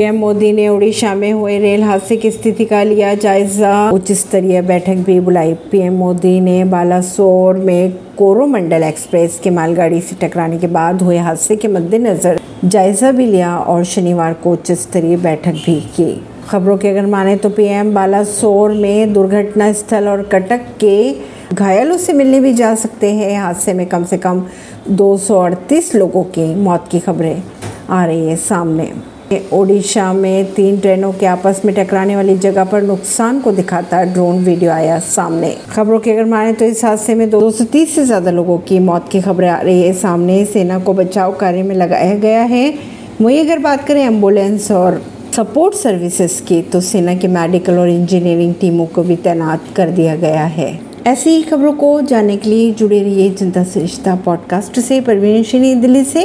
PM Modi ने ओडिशा में हुए रेल हादसे की स्थिति का लिया जायजा। उच्च स्तरीय बैठक भी बुलाई। पीएम मोदी ने बालासोर में कोरोमंडल एक्सप्रेस के मालगाड़ी से टकराने के बाद हुए हादसे के मद्देनजर जायजा भी लिया और शनिवार को उच्च स्तरीय बैठक भी की। खबरों के अगर माने तो पीएम बालासोर में दुर्घटना स्थल और कटक के घायलों से मिलने भी जा सकते हैं। हादसे में कम से कम दो सौ अड़तीस लोगों की मौत की खबरें आ रही है सामने। ओडिशा में तीन ट्रेनों के आपस में टकराने वाली जगह पर नुकसान को दिखाता ड्रोन वीडियो आया सामने। खबरों की अगर माने तो इस हादसे में 230 से ज़्यादा लोगों की मौत की खबरें आ रही है। सामने सेना को बचाव कार्य में लगाया गया है। वही अगर बात करें एंबुलेंस और सपोर्ट सर्विसेज़ की तो सेना की मेडिकल और इंजीनियरिंग टीमों को भी तैनात कर दिया गया है। ऐसी ही खबरों को जानने के लिए जुड़े रहिए जनता सरिश्ता पॉडकास्ट से। परवीन दिल्ली से।